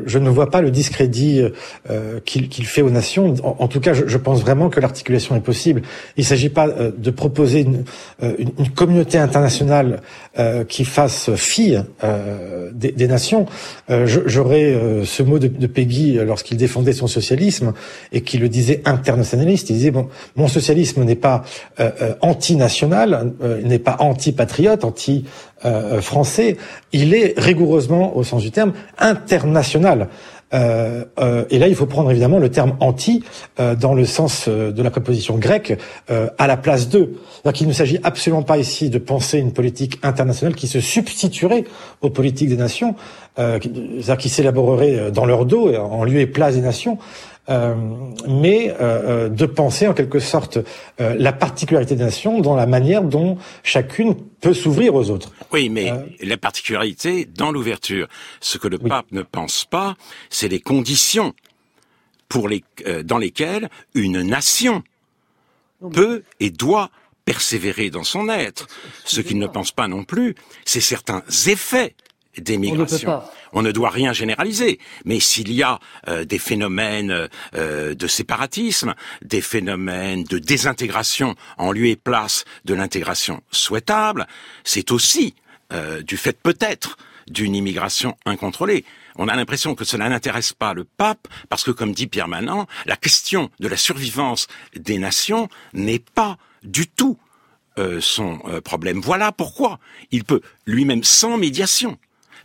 je, ne vois pas le discrédit euh, qu'il fait aux nations. En, tout cas, je, pense vraiment que l'articulation est possible. Il ne s'agit pas euh, de proposer euh, une, une communauté internationale euh, qui fasse fi des, des, nations. J'aurais ce mot de, de Peggy lorsqu'il défendait son socialisme et qui le disait internationaliste. Il disait bon, mon socialisme n'est pas anti-national, n'est pas anti-patriote, anti-français il est rigoureusement, au sens du terme, international. Euh, euh, et là, il faut prendre évidemment le terme anti euh, dans le sens de la préposition grecque à la place d'eux. Il ne s'agit absolument pas ici de penser une politique internationale qui se substituerait aux politiques des nations, c'est-à-dire qui s'élaborerait dans leur dos, en lieu et place des nations. Euh, mais euh, euh, de penser en quelque sorte la particularité des nations dans la manière dont chacune peut s'ouvrir aux autres. Oui, mais la particularité dans l'ouverture, ce que le pape ne pense pas, c'est les conditions pour les, dans lesquelles une nation peut et doit persévérer dans son être. Ce qu'il ne pense pas non plus, c'est certains effets d'émigration. On, ne doit rien généraliser, mais s'il y a euh, des phénomènes euh, de séparatisme, des phénomènes de désintégration en lieu et place de l'intégration souhaitable, c'est aussi euh, du fait peut-être d'une immigration incontrôlée. On a l'impression que cela n'intéresse pas le pape parce que, comme dit Pierre Manant, la question de la survivance des nations n'est pas du tout son problème. Voilà pourquoi il peut lui-même, sans médiation,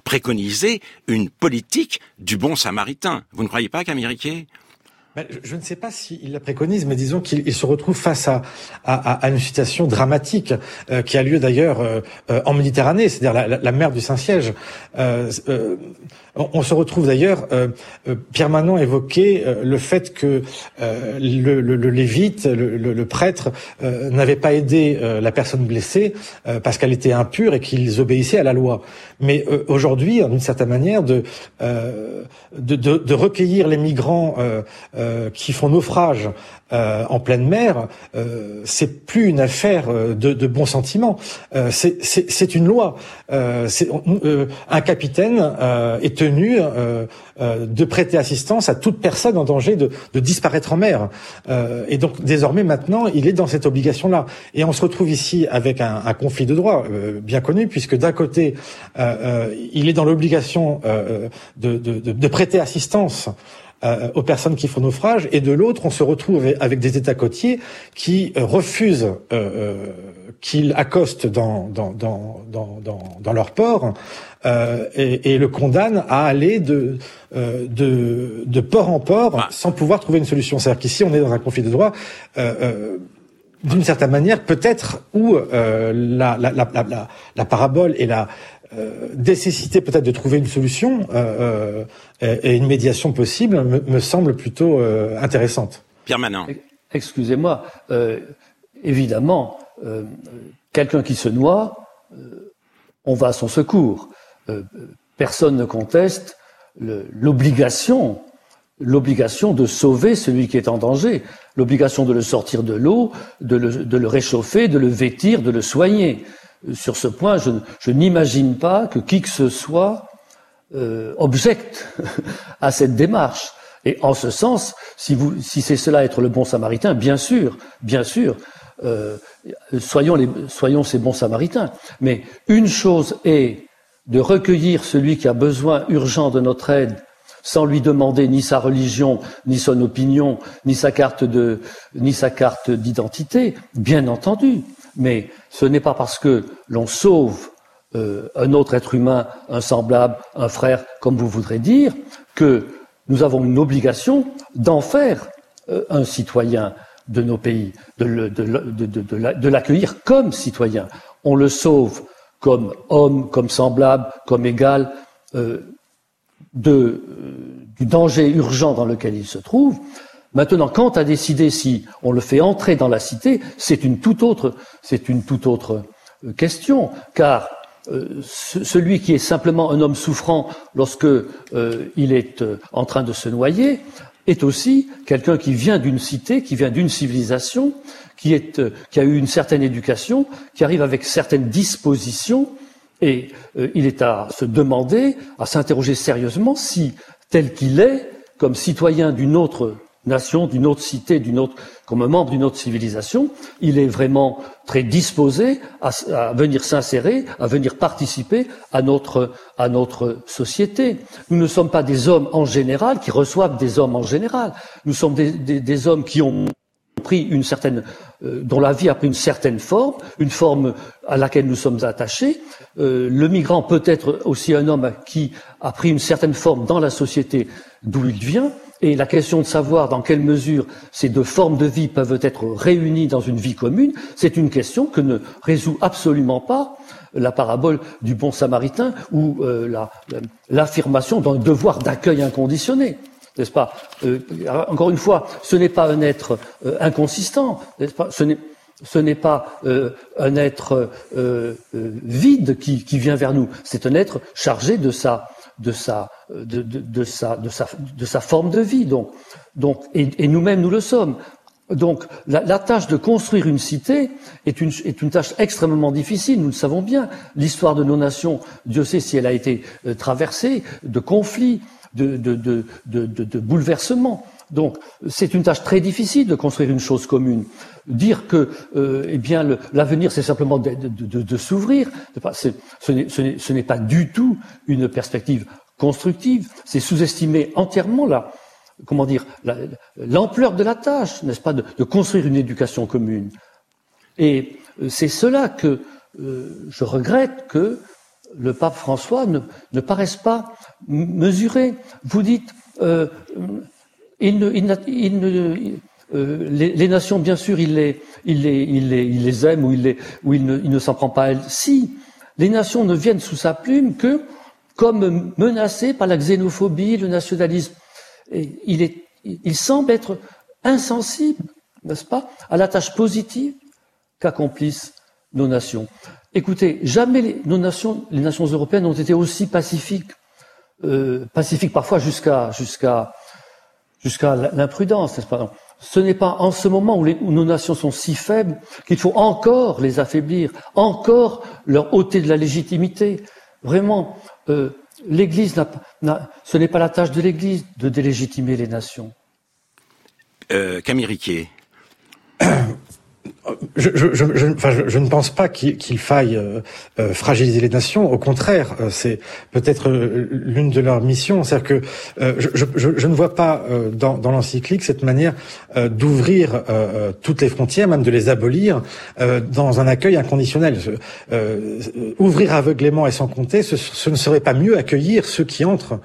préconiser une politique du bon samaritain. Vous ne croyez pas, Camille ben, je ne sais pas s'il la préconise, mais disons qu'il se retrouve face à, à, à une situation dramatique euh, qui a lieu d'ailleurs euh, euh, en Méditerranée, c'est-à-dire la, la, mer du Saint-Siège. On, se retrouve d'ailleurs, Pierre Manon évoquait le fait que le, le, le, lévite, le, prêtre, n'avait pas aidé la personne blessée parce qu'elle était impure et qu'ils obéissaient à la loi. Mais aujourd'hui, d'une certaine manière, de, de, de, de, recueillir les migrants euh, qui font naufrage euh, en pleine mer, euh, c'est plus une affaire de, de bons sentiments. c'est une loi. un capitaine est tenu de prêter assistance à toute personne en danger de, de disparaître en mer. et donc désormais maintenant, il est dans cette obligation-là. Et on se retrouve ici avec un, un conflit de droit bien connu, puisque d'un côté, il est dans l'obligation de, de, de, prêter assistance euh, aux personnes qui font naufrage, et de l'autre, on se retrouve avec des États côtiers qui euh, refusent euh, qu'ils accostent dans, dans, dans, dans, dans leur port et, et, le condamnent à aller de, de, de port en port ah. sans pouvoir trouver une solution. C'est-à-dire qu'ici, on est dans un conflit de droit d'une certaine manière, peut-être où la, la, la, la, la parabole et la, euh, nécessité peut-être de trouver une solution euh, euh, et une médiation possible me, semble plutôt intéressante. Pierre Manin. Excusez-moi, évidemment, quelqu'un qui se noie, on va à son secours. personne ne conteste l'obligation l'obligation de sauver celui qui est en danger, l'obligation de le sortir de l'eau, de le, réchauffer, de le vêtir, de le soigner sur ce point, je, n'imagine pas que qui que ce soit euh, objecte à cette démarche. Et en ce sens, si, c'est cela être le bon samaritain, bien sûr, bien sûr, euh, soyons, soyons ces bons samaritains. Mais une chose est de recueillir celui qui a besoin urgent de notre aide sans lui demander ni sa religion, ni son opinion, ni sa carte de, ni sa carte d'identité, bien entendu. Mais ce n'est pas parce que l'on sauve euh, un autre être humain, un semblable, un frère, comme vous voudrez dire, que nous avons une obligation d'en faire euh, un citoyen de nos pays, de, l'accueillir comme citoyen. On le sauve comme homme, comme semblable, comme égal, euh, du danger urgent dans lequel il se trouve, Maintenant, quant à décider si on le fait entrer dans la cité, c'est une toute autre, c'est une autre question, car celui qui est simplement un homme souffrant lorsque il est en train de se noyer est aussi quelqu'un qui vient d'une cité, qui vient d'une civilisation, qui, est, qui a eu une certaine éducation, qui arrive avec certaines dispositions, et il est à se demander, à s'interroger sérieusement si, tel qu'il est, comme citoyen d'une autre nation, d'une autre cité, d'une autre, comme membre d'une autre civilisation, il est vraiment très disposé à, venir s'insérer, à venir participer à notre, à notre société. Nous ne sommes pas des hommes en général qui reçoivent des hommes en général. Nous sommes des, hommes qui ont pris une certaine, euh, dont la vie a pris une certaine forme, une forme à laquelle nous sommes attachés. Euh, le migrant peut être aussi un homme qui a pris une certaine forme dans la société d'où il vient, et la question de savoir dans quelle mesure ces deux formes de vie peuvent être réunies dans une vie commune, c'est une question que ne résout absolument pas la parabole du bon samaritain ou euh, l'affirmation d'un devoir d'accueil inconditionné. N'est-ce pas? Euh, Encore une fois, ce n'est pas un être euh, inconsistant, n'est-ce pas? Ce n'est pas un être vide qui, qui, vient vers nous, c'est un être chargé de sa, de sa, de, de, sa, de, sa, de sa forme de vie. Donc, donc, et, nous-mêmes, nous le sommes. Donc, la, la, tâche de construire une cité est une, est une, tâche extrêmement difficile. Nous le savons bien. L'histoire de nos nations, Dieu sait si elle a été euh, traversée de conflits, de, de, de, de bouleversements. Donc, c'est une tâche très difficile de construire une chose commune. Dire que, euh, eh bien, l'avenir, c'est simplement de, s'ouvrir, ce n'est pas du tout une perspective constructive. C'est sous-estimer entièrement la, comment dire, l'ampleur de la tâche, n'est-ce pas, de, construire une éducation commune. Et euh, c'est cela que euh, je regrette que le pape François ne, paraisse pas mesurer. Vous dites, il ne, euh, les, nations, bien sûr, il les, aime ou il, ne, s'en prend pas à elles. Si, les nations ne viennent sous sa plume que comme menacées par la xénophobie, le nationalisme. Il, semble être insensible, n'est-ce pas, à la tâche positive qu'accomplissent nos nations. Écoutez, jamais les, nos nations, les nations européennes ont été aussi pacifiques, euh, pacifiques parfois jusqu'à jusqu'à l'imprudence, n'est-ce pas Ce n'est pas en ce moment où, nos nations sont si faibles qu'il faut encore les affaiblir, encore leur ôter de la légitimité. Vraiment, euh, l'Église n'a, ce n'est pas la tâche de l'Église de délégitimer les nations. Euh, Camille Riquier. je, je, je, je, ne pense pas qu'il faille euh, euh, fragiliser les nations. Au contraire, euh, c'est peut-être l'une de leurs missions. C'est-à-dire que je, ne vois pas dans, dans l'encyclique cette manière d'ouvrir toutes les frontières, même de les abolir, dans un accueil inconditionnel. ouvrir aveuglément et sans compter, ce, ce ne serait pas mieux accueillir ceux qui entrent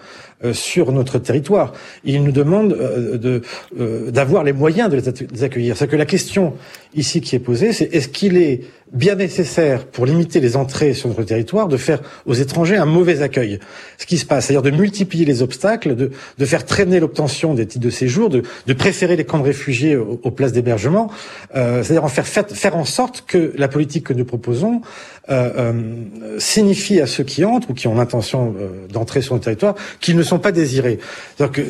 sur notre territoire. Il nous demande euh, de euh, d'avoir les moyens de les accueillir. C'est que la question ici qui est posée, c'est est-ce qu'il est bien nécessaire pour limiter les entrées sur notre territoire de faire aux étrangers un mauvais accueil. Ce qui se passe, c'est-à-dire de multiplier les obstacles, de, de faire traîner l'obtention des titres de séjour, de, de préférer les camps de réfugiés aux, places d'hébergement, euh, c'est-à-dire en faire, faire en sorte que la politique que nous proposons euh, euh, signifie à ceux qui entrent ou qui ont l'intention euh, d'entrer sur le territoire qu'ils ne sont pas désirés. Que,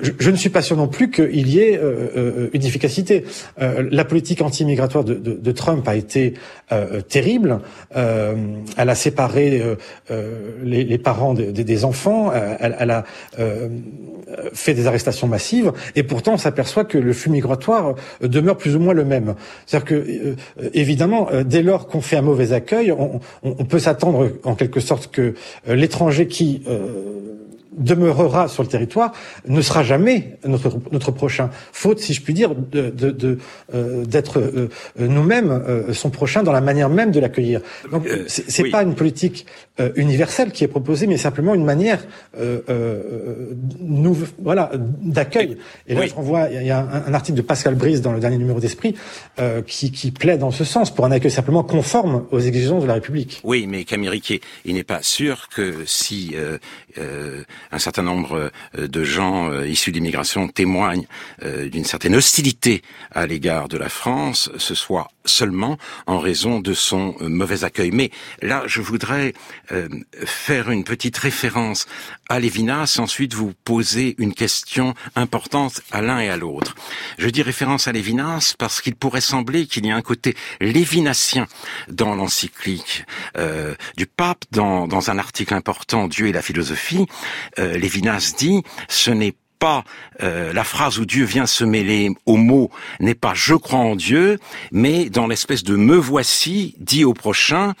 je, je, ne suis pas sûr non plus qu'il y ait une efficacité. la politique anti-migratoire de, de, de, Trump a été terrible. elle a séparé les, parents des, enfants. Elle, a fait des arrestations massives. Et pourtant, on s'aperçoit que le flux migratoire demeure plus ou moins le même. C'est-à-dire que, évidemment, dès lors qu'on fait un mauvais accueils, on, peut s'attendre en quelque sorte que euh, l'étranger qui euh, demeurera sur le territoire ne sera jamais notre, notre prochain. Faute, si je puis dire, de, de, euh, d'être euh, nous-mêmes euh, son prochain dans la manière même de l'accueillir. Donc c'est, c'est pas une politique universelle qui est proposée, mais simplement une manière nous, voilà d'accueil. Et là, je renvoie, il y a un, article de Pascal Brice dans le dernier numéro d'Esprit qui, qui plaît dans ce sens pour un accueil simplement conforme aux exigences de la République. Oui, mais Camille Riquet, il n'est pas sûr que si un certain nombre euh, de gens euh, issus d'immigration témoignent euh, d'une certaine hostilité à l'égard de la France, ce soit seulement en raison de son euh, mauvais accueil. Mais là, je voudrais euh, faire une petite référence à Lévinas ensuite vous poser une question importante à l'un et à l'autre. Je dis référence à Lévinas parce qu'il pourrait sembler qu'il y a un côté lévinatien dans l'encyclique euh, du pape, dans, dans, un article important, Dieu et la philosophie. Lévinas dit, ce n'est pas euh, la phrase où Dieu vient se mêler au mot n'est pas je crois en Dieu, mais dans l'espèce de me voici dit au prochain,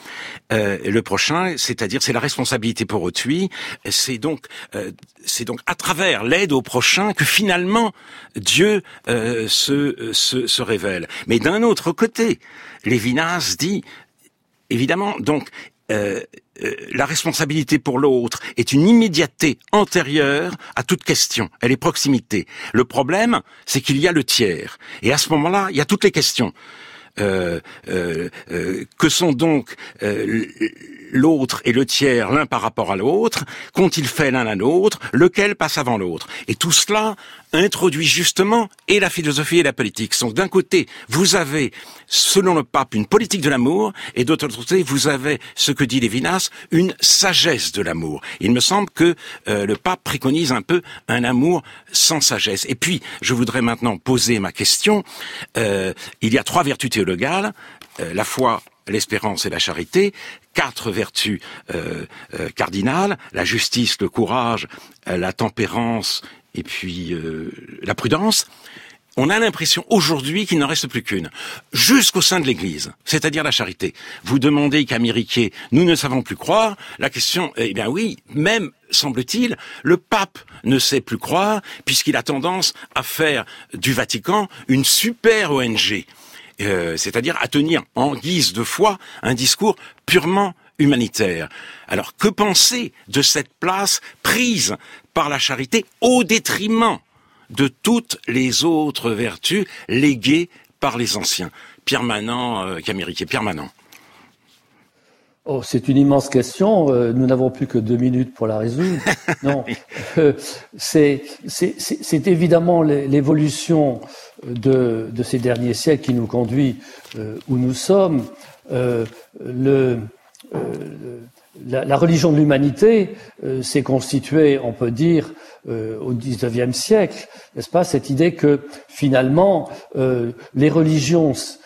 euh, le prochain, c'est-à-dire c'est la responsabilité pour autrui. C'est donc euh, c'est donc à travers l'aide au prochain que finalement Dieu se, se, se révèle. Mais d'un autre côté, Lévinas dit évidemment donc euh, euh, la responsabilité pour l'autre est une immédiateté antérieure à toute question. Elle est proximité. Le problème, c'est qu'il y a le tiers. Et à ce moment-là, il y a toutes les questions. Euh, que sont donc l'autre et le tiers l'un par rapport à l'autre Qu'ont-ils fait l'un à l'autre Lequel passe avant l'autre Et tout cela introduit justement et la philosophie et la politique. Donc d'un côté, vous avez, selon le pape, une politique de l'amour, et d'autre côté, vous avez ce que dit Lévinas, une sagesse de l'amour. Il me semble que euh, le pape préconise un peu un amour sans sagesse. Et puis, je voudrais maintenant poser ma question. Euh, il y a trois vertus théologales, euh, la foi, l'espérance et la charité, quatre vertus euh, euh, cardinales, la justice, le courage, euh, la tempérance et puis la prudence. On a l'impression aujourd'hui qu'il n'en reste plus qu'une, jusqu'au sein de l'Église, c'est-à-dire la charité. Vous demandez qu'à Miriquet, nous ne savons plus croire. La question, eh bien oui, même semble-t-il, le pape ne sait plus croire puisqu'il a tendance à faire du Vatican une super ONG. Euh, c'est-à-dire à tenir en guise de foi un discours purement humanitaire. Alors que penser de cette place prise par la charité au détriment de toutes les autres vertus léguées par les anciens? Pierre Manant, euh, Pierre Manant. Oh, c'est une immense question. Euh, nous n'avons plus que deux minutes pour la résoudre. non, euh, c'est évidemment l'évolution de, de, ces derniers siècles qui nous conduit euh, où nous sommes. le, la, la, religion de l'humanité s'est constituée, on peut dire, au XIXe siècle, n'est-ce pas? Cette idée que finalement les religions euh,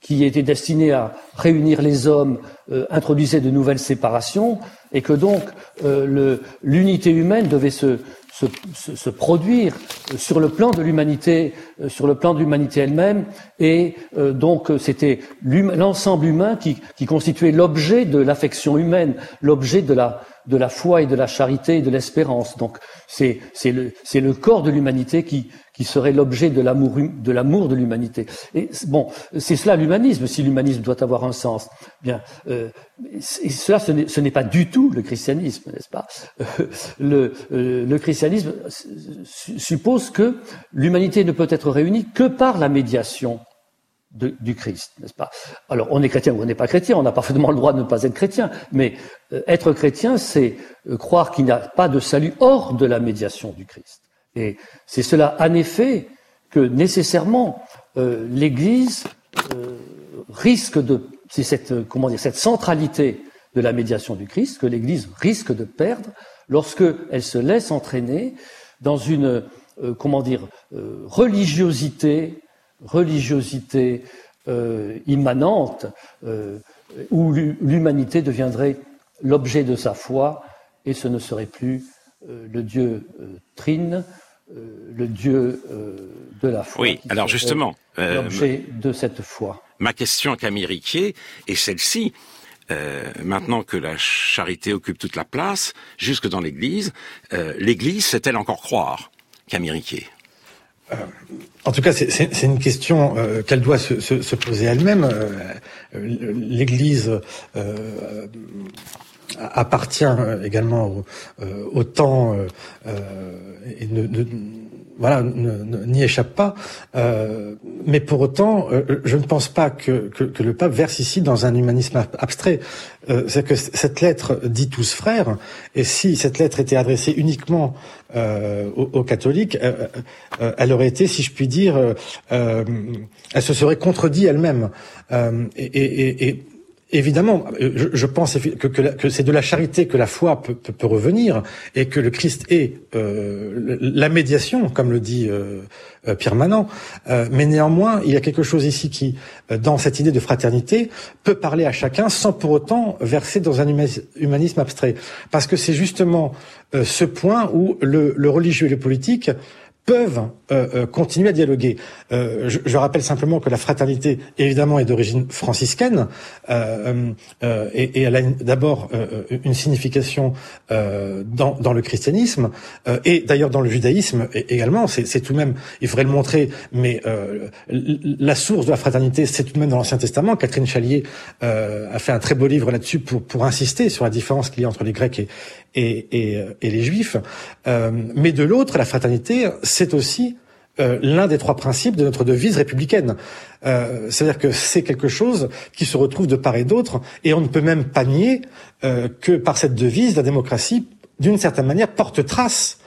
qui était destiné à réunir les hommes euh, introduisait de nouvelles séparations et que donc euh, l'unité humaine devait se, se, se, produire sur le plan de l'humanité, sur le plan de l'humanité elle-même, et donc c'était l'ensemble humain qui, qui constituait l'objet de l'affection humaine, l'objet de la, de la foi et de la charité et de l'espérance. Donc c'est le, le corps de l'humanité qui, qui serait l'objet de l'amour de l'amour de l'humanité. Et bon, c'est cela l'humanisme. Si l'humanisme doit avoir un sens, bien, euh, et cela ce n'est pas du tout le christianisme, n'est-ce pas? Le, euh, le, christianisme suppose que l'humanité ne peut être réunie que par la médiation du Christ, n'est-ce pas? Alors, on est chrétien ou on n'est pas chrétien, on a parfaitement le droit de ne pas être chrétien, mais euh, être chrétien, c'est euh, croire qu'il n'y a pas de salut hors de la médiation du Christ. Et c'est cela, en effet, que nécessairement euh, l'Église risque de, c'est cette, comment dire, cette centralité de la médiation du Christ que l'Église risque de perdre lorsque elle se laisse entraîner dans une, comment dire, religiosité religiosité euh, immanente euh, où l'humanité deviendrait l'objet de sa foi et ce ne serait plus euh, le Dieu trine, le Dieu de la foi. Oui, alors justement, l'objet de cette foi. Ma question à Camille Riquier est celle-ci. maintenant que la charité occupe toute la place, jusque dans l'Église, l'Église sait-elle encore croire Camille Riquier? En tout cas, c'est une question euh, qu'elle doit se, se, se poser elle-même. Euh, L'Église euh, appartient également au, au temps et ne, ne, voilà, n'y échappe pas. Euh, mais pour autant, euh, je ne pense pas que, que, que, le pape verse ici dans un humanisme abstrait. Euh, c'est que cette lettre dit tous frères, et si cette lettre était adressée uniquement euh, aux, aux, catholiques, elle aurait été, si je puis dire, elle se serait contredit elle-même. et, et, et Évidemment, je, pense que, c'est de la charité que la foi peut, revenir et que le Christ est euh, la médiation, comme le dit euh, euh Pierre Manant. Euh, mais néanmoins, il y a quelque chose ici qui, dans cette idée de fraternité, peut parler à chacun sans pour autant verser dans un humanisme abstrait. Parce que c'est justement ce point où le religieux et le politique peuvent euh, euh, continuer à dialoguer. Euh, je, je, rappelle simplement que la fraternité, évidemment, est d'origine franciscaine et, et, elle a d'abord une signification dans, dans, le christianisme et d'ailleurs dans le judaïsme également. C'est tout de même, il faudrait le montrer, mais la source de la fraternité, c'est tout de même dans l'Ancien Testament. Catherine Chalier a fait un très beau livre là-dessus pour, pour insister sur la différence qu'il y a entre les Grecs et, et, et, et les Juifs. mais de l'autre, la fraternité, c'est aussi euh, l'un des trois principes de notre devise républicaine. Euh, C'est-à-dire que c'est quelque chose qui se retrouve de part et d'autre, et on ne peut même pas nier euh, que par cette devise, la démocratie, d'une certaine manière, porte trace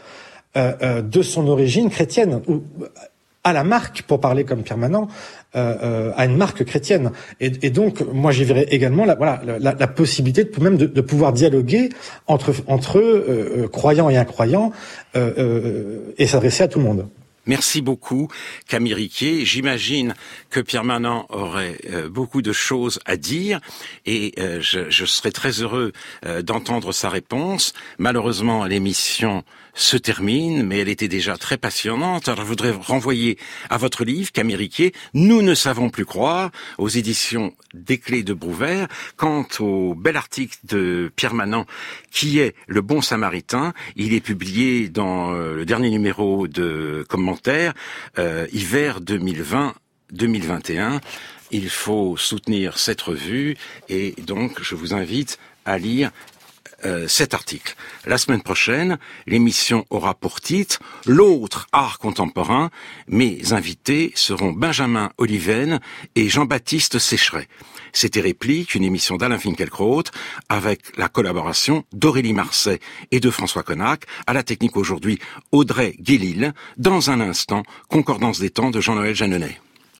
euh, euh, de son origine chrétienne, à la marque, pour parler comme permanent, à une marque chrétienne. Et, et donc, moi, j'y verrais également la, voilà, la, la possibilité de, même de, de, pouvoir dialoguer entre, entre croyants et incroyants et s'adresser à tout le monde. Merci beaucoup, Camille Riquier. J'imagine que Pierre Manant aurait euh, beaucoup de choses à dire et euh, je, je, serais très heureux euh, d'entendre sa réponse. Malheureusement, l'émission se termine, mais elle était déjà très passionnante. Alors je voudrais renvoyer à votre livre, Camériquier, Nous ne savons plus croire, aux éditions des Clés de Brouvert. Quant au bel article de Pierre Manant, qui est Le Bon Samaritain, il est publié dans euh, le dernier numéro de commentaires, euh, hiver 2020-2021. Il faut soutenir cette revue et donc je vous invite à lire euh, cet article. La semaine prochaine, l'émission aura pour titre L'autre art contemporain. Mes invités seront Benjamin Oliven et Jean-Baptiste Sécheret. C'était Réplique, une émission d'Alain Finkielkraut avec la collaboration d'Aurélie Marseille et de François Connac. À la technique aujourd'hui, Audrey Guélil. Dans un instant, Concordance des temps de Jean-Noël Jeanneney.